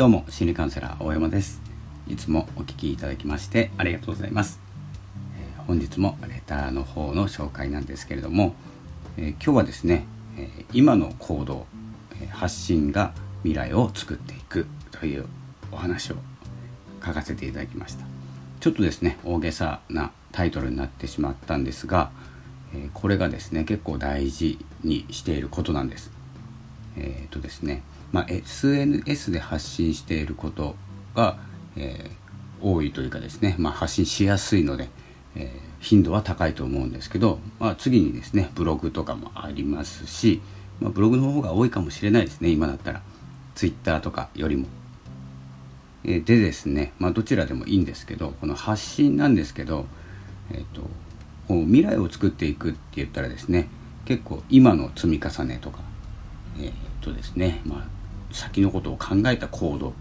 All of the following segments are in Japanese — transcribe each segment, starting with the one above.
どうも心理カウンセラー大山です。いつもお聞きいただきましてありがとうございます、えー、本日もレターの方の紹介なんですけれども、えー、今日はですね、えー、今の行動、え発信が未来を作っていくというお話を書かせていただきました。ちょっとですね大げさなタイトルになってしまったんですが、えこれがですね結構大事にしていることなんです。えっ、とですねまあ、SNS で発信していることが、えー、多いというかですね、まあ、発信しやすいので、えー、頻度は高いと思うんですけど、まあ、次にですねブログとかもありますし、まあ、ブログの方が多いかもしれないですね今だったら Twitter とかよりも。え、でですね、まあ、どちらでもいいんですけどこの発信なんですけど、えーと、未来を作っていくって言ったらですね結構今の積み重ねとかえー、っとですねまあ先のことを考えた行動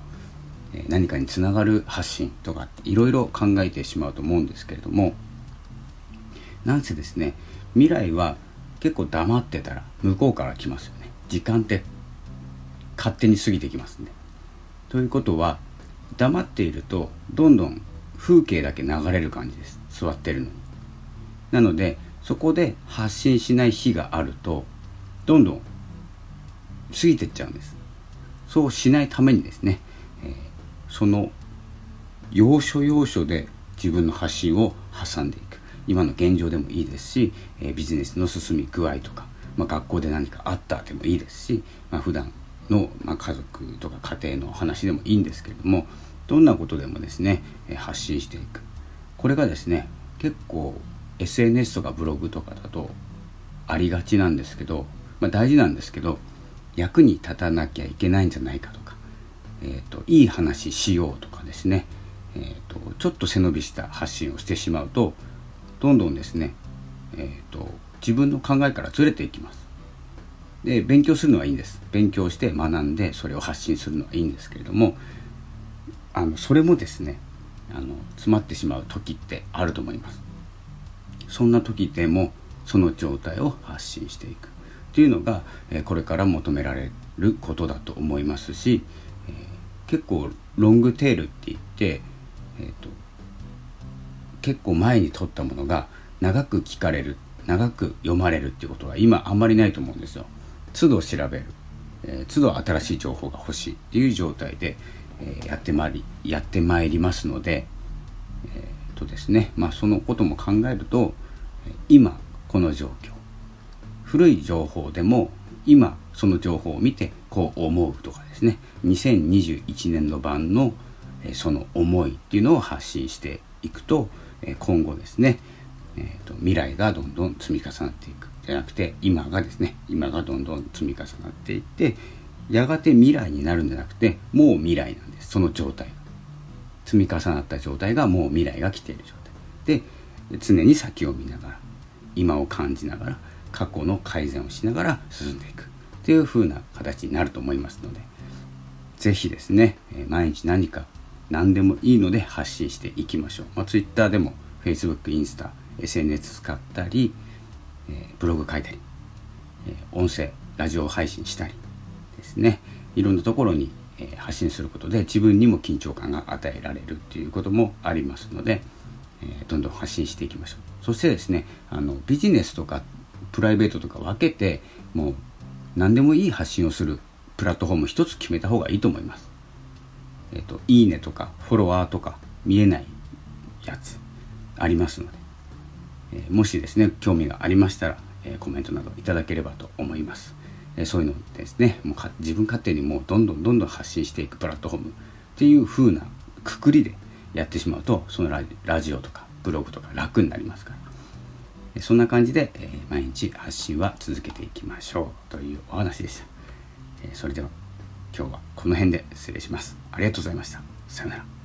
何かにつながる発信とかいろいろ考えてしまうと思うんですけれどもなんせですね未来は結構黙ってたら向こうから来ますよね。時間って勝手に過ぎてきますねということは黙っているとどんどん風景だけ流れる感じです。座ってるのに。なのでそこで発信しない日があるとどんどん過ぎてっちゃうんです。そうしないためにですね、え、その要所要所で自分の発信を挟んでいく。今の現状でもいいですし、え、ビジネスの進み具合とか、まあ、学校で何かあったでもいいですし、まあ、普段の、ま、家族とか家庭の話でもいいんですけれどもどんなことでもですね、え、発信していく。これがですね結構 SNS とかブログとかだとありがちなんですけど、まあ、大事なんですけど役に立たなきゃいけないんじゃないかとか、えーと、いい話しようとかですね、えーと、ちょっと背伸びした発信をしてしまうとどんどんですね、えーと、自分の考えからずれていきます。で勉強するのはいいんです。勉強して学んでそれを発信するのはいいんですけれどもあのそれもですねあの詰まってしまう時ってあると思います。そんな時でもその状態を発信していく。っていうのが、えこれから求められることだと思いますし、え結構ロングテールって言って、えーと、結構前に撮ったものが長く聞かれる長く読まれるっていうことは今あんまりないと思うんですよ。都度調べる、えー、都度新しい情報が欲しいっていう状態で、えー、やってまいりやってまいりますので、えー、とですねまあそのことも考えると今この状況古い情報でも今その情報を見てこう思うとかですね。2021年度版のその思いっていうのを発信していくと今後ですね、えーと、未来がどんどん積み重なっていくじゃなくて今がですね今がどんどん積み重なっていってやがて未来になるんじゃなくてもう未来なんです。その状態積み重なった状態がもう未来が来ている状態。で常に先を見ながら今を感じながら過去の改善をしながら進んでいく。っていう風な形になると思いますので是非ですね毎日何か何でもいいので発信していきましょう、まあ、Twitter でも Facebook、インスタ SNS 使ったり、ブログ書いたり、音声ラジオ配信したりですね。いろんなところに、発信することで自分にも緊張感が与えられるっていうこともありますので、どんどん発信していきましょう。そしてですねあのビジネスとかプライベートとか分けてもう何でもいい発信をするプラットフォーム一つ決めた方がいいと思います。えっ、と、いいねとかフォロワーとか見えないやつありますので、えー、もしですね、興味がありましたら、えー、コメントなどいただければと思います。えー、そういうのですね、もう自分勝手にもうどんどんどんどん発信していくプラットフォームっていう風なくくりでやってしまうと、そのラジオとかブログとか楽になりますから。そんな感じで、え毎日発信は続けていきましょうというお話でした。えそれでは今日はこの辺で失礼します。ありがとうございました。さようなら。